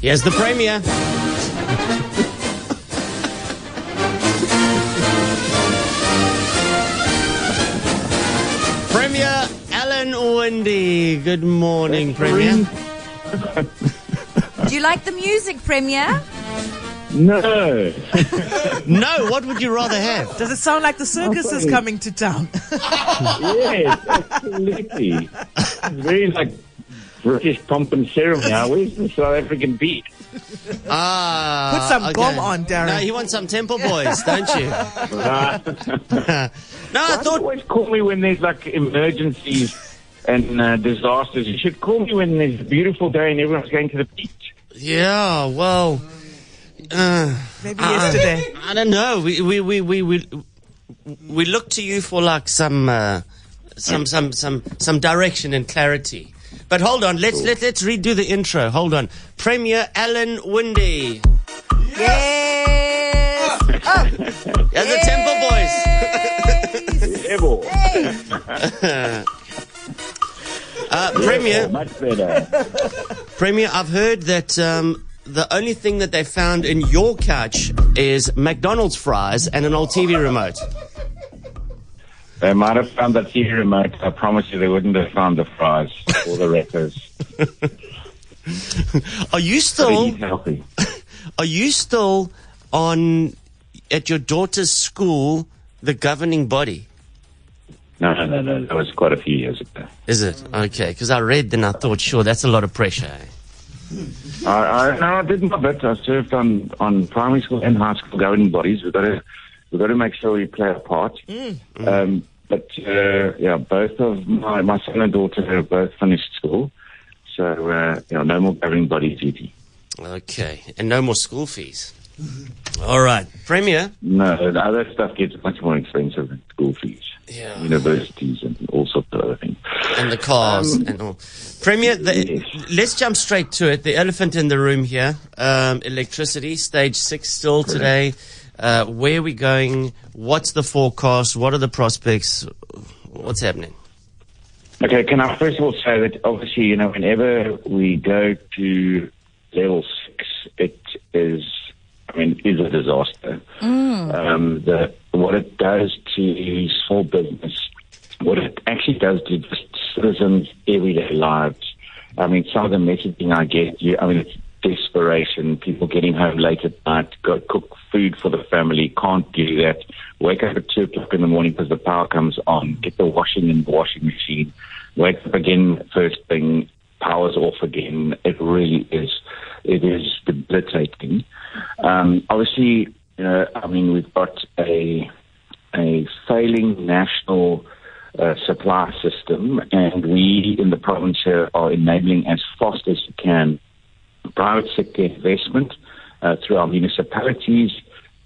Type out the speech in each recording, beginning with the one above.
Here's the Premier. Premier Alan Winde. Good morning, Premier. Do you like the music, Premier? No. No, what would you rather have? Does it sound like the circus is coming to town? yes, absolutely. It's very like British pomp and ceremony. Now, where's the South African beat? Ah, Put some okay. gum on, Darren. No, you want some Temple Boys, don't you? Uh, No, I Why do you thought. always call me when there's like emergencies and uh, disasters. You should call me when there's a beautiful day and everyone's going to the beach. Yeah, well, uh, Maybe yesterday. I don't know. We we we we we, we look to you for like some uh, some some some some direction and clarity. But hold on, let's let let's redo the intro. Hold on, Premier Alan Winde. Yes. Oh, Yeah, the Temple Boys. Yeah, boy. Uh, Premier, Much better. Premier, I've heard that um, the only thing that they found in your couch is McDonald's fries and an old TV remote. They might have found that TV remote. I promise you they wouldn't have found the fries or the wrappers. Are you still healthy. are you still on at your daughter's school the governing body? No, no, no, no. That was quite a few years ago. Is it okay? Because I read and I thought, sure, that's a lot of pressure. eh? I, I, no, I did my bit. I served on, on primary school and high school governing bodies. We've got to, we've got to make sure we play a part. Um, but, uh, yeah, both of my, my son and daughter have both finished school. So, uh, you know, no more governing body duty. Okay, and no more school fees. All right, Premier. No, the other stuff gets much more expensive than school fees, Yeah, universities, and all sorts of other things. and the cars and all. Premier, the, Yes. let's jump straight to it. The elephant in the room here. Um, electricity, stage six still today. Uh, where are we going? What's the forecast? What are the prospects? What's happening? Okay, can I first of all say that obviously, you know, whenever we go to level six, it is, I mean, is a disaster. Um, the, what it does to small business, what it actually does to just citizens' everyday lives. I mean, some of the messaging I get, you, I mean, it's desperation, people getting home late at night, go cook food for the family, can't do that, wake up at 2 o'clock in the morning because the power comes on, get the washing in the washing machine, wake up again first thing, power's off again. It really is, it is debilitating. Um, obviously, you know, I mean, we've got a, a failing national uh, supply system, and we in the province here are enabling as fast as we can private sector investment uh, through our municipalities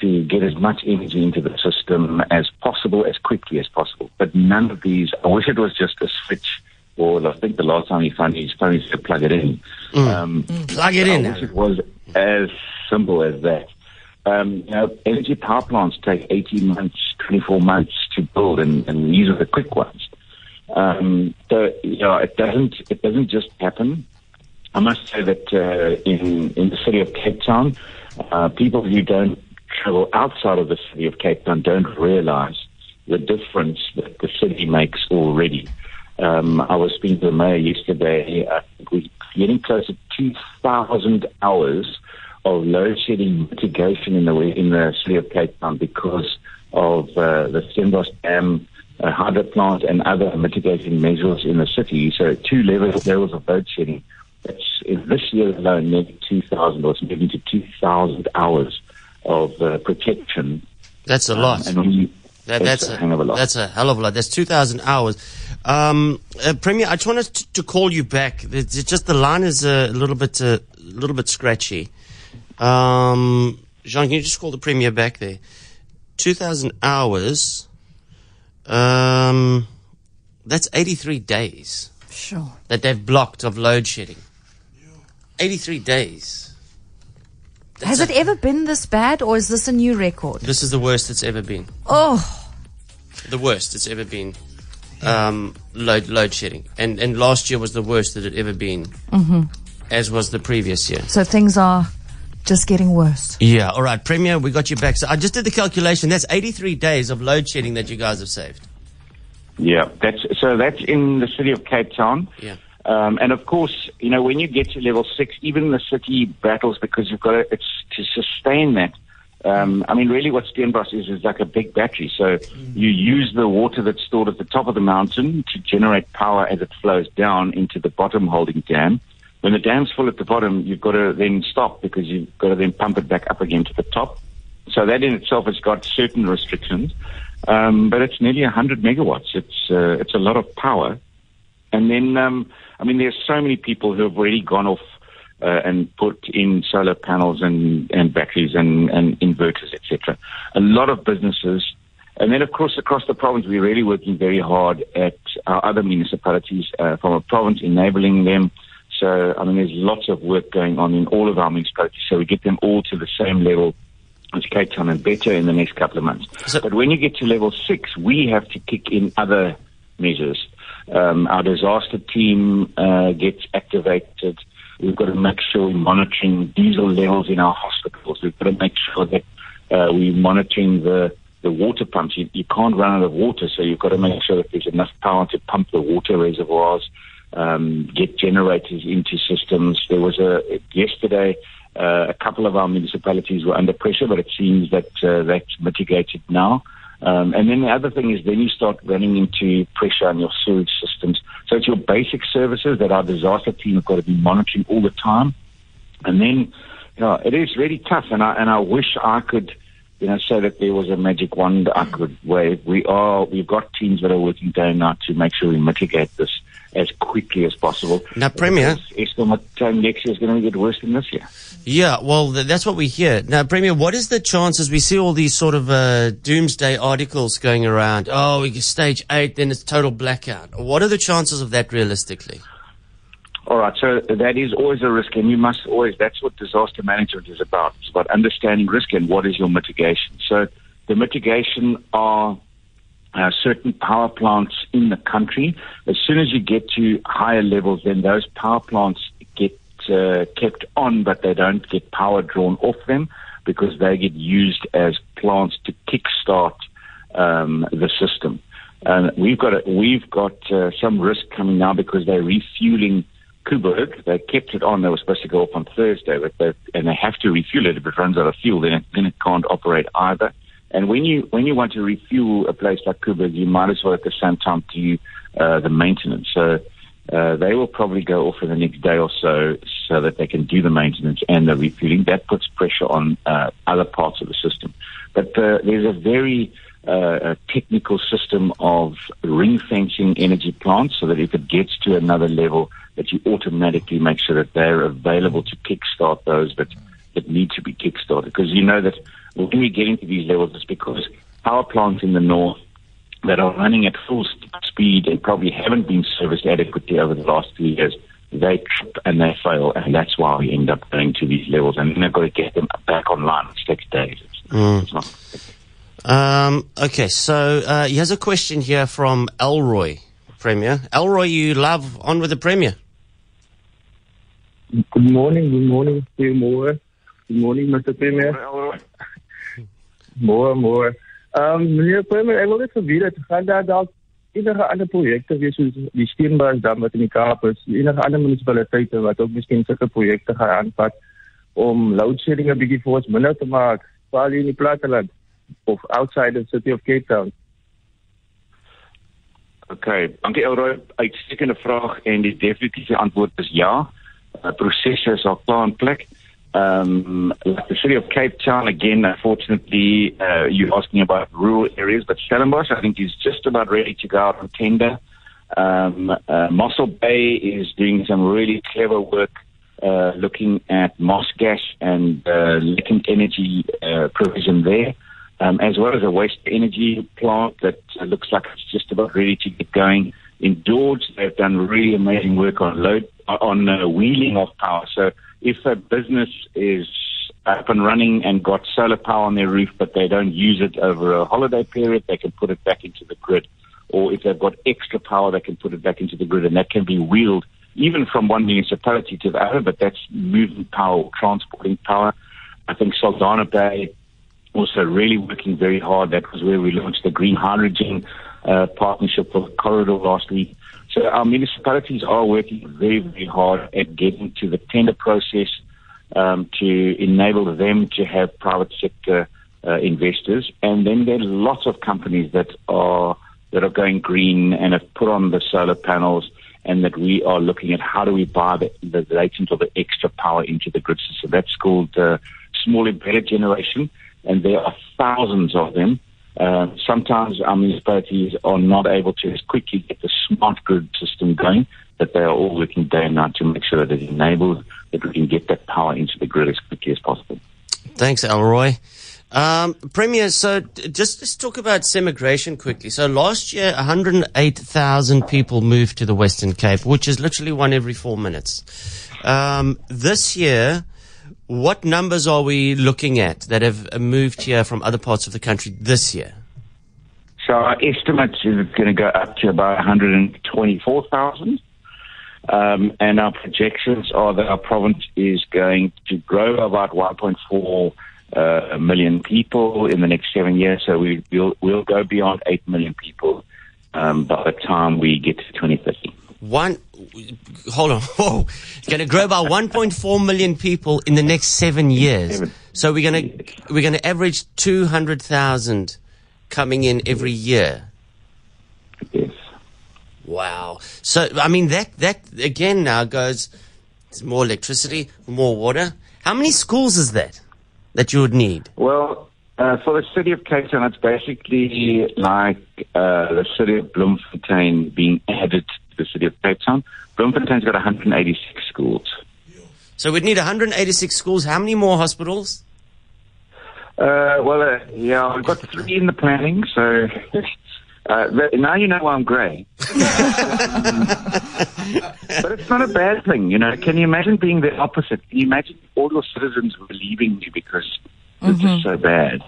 to get as much energy into the system as possible, as quickly as possible. But none of these, I wish it was just a switch, or I think the last time he found his phone, he said plug it in. Um, Plug it I in. wish it was as simple as that. Um, you know, energy power plants take 18 months, 24 months to build, and, and these are the quick ones. Um, so, you know, it doesn't, it doesn't just happen. I must say that uh, in in the city of Cape Town, uh, people who don't travel outside of the city of Cape Town don't realize the difference that the city makes already. Um, I was speaking to the mayor yesterday. Think we're getting close to 2,000 hours of load shedding mitigation in the in the city of Cape Town because of uh, the Steenbras Dam uh, hydro plant and other mitigating measures in the city. So two levels levels of load shedding. It's in this year alone, nearly 2,000 or it's moving to 2,000 hours of uh, protection. That's a lot. And when you, That, it's that's a hell of a lot. That's a hell of a lot. That's 2,000 hours. Um, uh, Premier, I just wanted to, to call you back. It's it's just the line is a little bit, uh, a little bit scratchy. Um, Jean, can you just call the Premier back there? 2,000 hours. Um, that's 83 days Sure. that they've blocked of load shedding. 83 days. Has it ever been this bad, or is this a new record? This is the worst it's ever been. Oh, the worst it's ever been. Um, load load shedding, and and last year was the worst that it ever been. as was the previous year. So things are just getting worse. Yeah, all right, Premier, we got you back. So I just did the calculation. That's 83 days of load shedding that you guys have saved. Yeah, that's so. That's in the city of Cape Town. Yeah. Um, and of course, you know, when you get to level six, even the city battles because you've got to, it's to sustain that. Um, I mean, really what Steenbras is, is like a big battery. So you use the water that's stored at the top of the mountain to generate power as it flows down into the bottom holding dam. When the dam's full at the bottom, you've got to then stop because you've got to then pump it back up again to the top. So that in itself has got certain restrictions. Um, but it's nearly 100 megawatts. It's, uh, it's a lot of power. And then, um, I mean, there's so many people who have already gone off uh, and put in solar panels and, and batteries and, and inverters, etc. A lot of businesses, and then of course across the province, we're really working very hard at our other municipalities uh, from a province, enabling them. So, I mean, there's lots of work going on in all of our municipalities, so we get them all to the same level as Cape Town and better in the next couple of months. So- but when you get to level six, we have to kick in other measures. Um, our disaster team uh, gets activated. We've got to make sure we're monitoring diesel levels in our hospitals. We've got to make sure that uh, we're monitoring the the water pumps. You, you can't run out of water, so you've got to make sure that there's enough power to pump the water reservoirs. Um, get generators into systems. There was a yesterday. Uh, a couple of our municipalities were under pressure, but it seems that uh, that's mitigated now. Um, and then the other thing is then you start running into pressure on your sewage systems. So it's your basic services that our disaster team have got to be monitoring all the time. And then, you know, it is really tough. And I, and I wish I could, you know, so that there was a magic wand I could wave. We are, we've got teams that are working day and night to make sure we mitigate this as quickly as possible. Now, Premier- Because Estimate time next year is going to get worse than this year. Yeah, well, th- that's what we hear. Now, Premier, what is the chances? We see all these sort of uh, doomsday articles going around. Oh, we get stage eight, then it's total blackout. What are the chances of that realistically? All right, so that is always a risk, and you must always, that's what disaster management is about. It's about understanding risk and what is your mitigation. So the mitigation are uh, certain power plants in the country. As soon as you get to higher levels, then those power plants get uh, kept on, but they don't get power drawn off them because they get used as plants to kickstart um, the system. And we've got a, we've got uh, some risk coming now because they're refueling Koeberg. They kept it on. They were supposed to go off on Thursday, but they, and they have to refuel it. If it runs out of fuel, then it, then it can't operate either. And when you when you want to refuel a place like Koeberg, you might as well at the same time do uh, the maintenance. So uh, they will probably go off in the next day or so, so that they can do the maintenance and the refueling. That puts pressure on uh, other parts of the system. But uh, there's a very uh, a technical system of ring fencing energy plants, so that if it gets to another level, that you automatically make sure that they're available to kickstart those that that need to be kickstarted. Because you know that when we get into these levels, it's because power plants in the north that are running at full speed and probably haven't been serviced adequately over the last few years, they trip and they fail, and that's why we end up going to these levels. And then they've got to get them back online, which takes days. It's, it's not. Um, okay, so uh, here's a question here from Elroy, Premier. Elroy, you love on with the Premier. Good morning, good morning, goeiemôre. Good morning, Mr. Premier. Môre, môre. Um, meneer Premier, ek wil net geweet het, gaan daar dalk enige ander projekte wees soos die Steenbrasdam wat in die Kaap is, enige ander munisipaliteite wat ook miskien sulke projekte gaan aanvat om loadshedding 'n bietjie vir ons minder te maak, veral hier in die platteland of outside the city of Cape Town. Okay, dankie Elroy. Uitstekende vraag en die definitiewe antwoord is ja. Uh, is al klaar in plek. Um, like the city of Cape Town, again, unfortunately, uh, you're asking about rural areas, but Stellenbosch, I think, is just about ready to go out on tender. Um, uh, Mossel Bay is doing some really clever work uh, looking at moss gas and uh, latent energy uh, provision there, um, as well as a waste energy plant that uh, looks like it's just about ready to get going. In George, they've done really amazing work on load on uh, wheeling of power. So if a business is up and running and got solar power on their roof, but they don't use it over a holiday period, they can put it back into the grid. Or if they've got extra power, they can put it back into the grid, and that can be wheeled even from one municipality to the other, but that's moving power, or transporting power. I think Saldanha Bay also really working very hard. That was where we launched the green hydrogen uh, partnership for corridor last week. So our municipalities are working very, very hard at getting to the tender process um, to enable them to have private sector uh, investors. And then there are lots of companies that are that are going green and have put on the solar panels and that we are looking at how do we buy the, the latent or the extra power into the grid system. That's called uh, small embedded generation, and there are thousands of them. Uh, sometimes our municipalities are not able to as quickly get the smart grid system going, but they are all working day and night to make sure that it enables that we can get that power into the grid as quickly as possible. Thanks, Elroy. Um, Premier, so just let's talk about semigration quickly. So last year, 108,000 people moved to the Western Cape, which is literally one every four minutes. Um, this year, what numbers are we looking at that have moved here from other parts of the country this year? So our estimate is it's going to go up to about 124,000. Um, and our projections are that our province is going to grow about 1.4 uh, million people in the next seven years. So we, we'll, we'll go beyond 8 million people um, by the time we get to 2030. One, hold on. Whoa. It's going to grow by 1.4 million people in the next seven years. So we're going to, we're going to average 200,000 coming in every year. Yes. Wow. So, I mean, that, that again now goes, it's more electricity, more water. How many schools is that that you would need? Well, uh, for the city of Cape Town, it's basically like uh, the city of Bloemfontein being added the city of Cape Town. Bloemfontein's got 186 schools. So we'd need 186 schools. How many more hospitals? Uh, well, uh, yeah, we've got three in the planning, so uh, now you know why I'm grey. but it's not a bad thing, you know. Can you imagine being the opposite? Can you imagine all your citizens were leaving you because it's just so bad?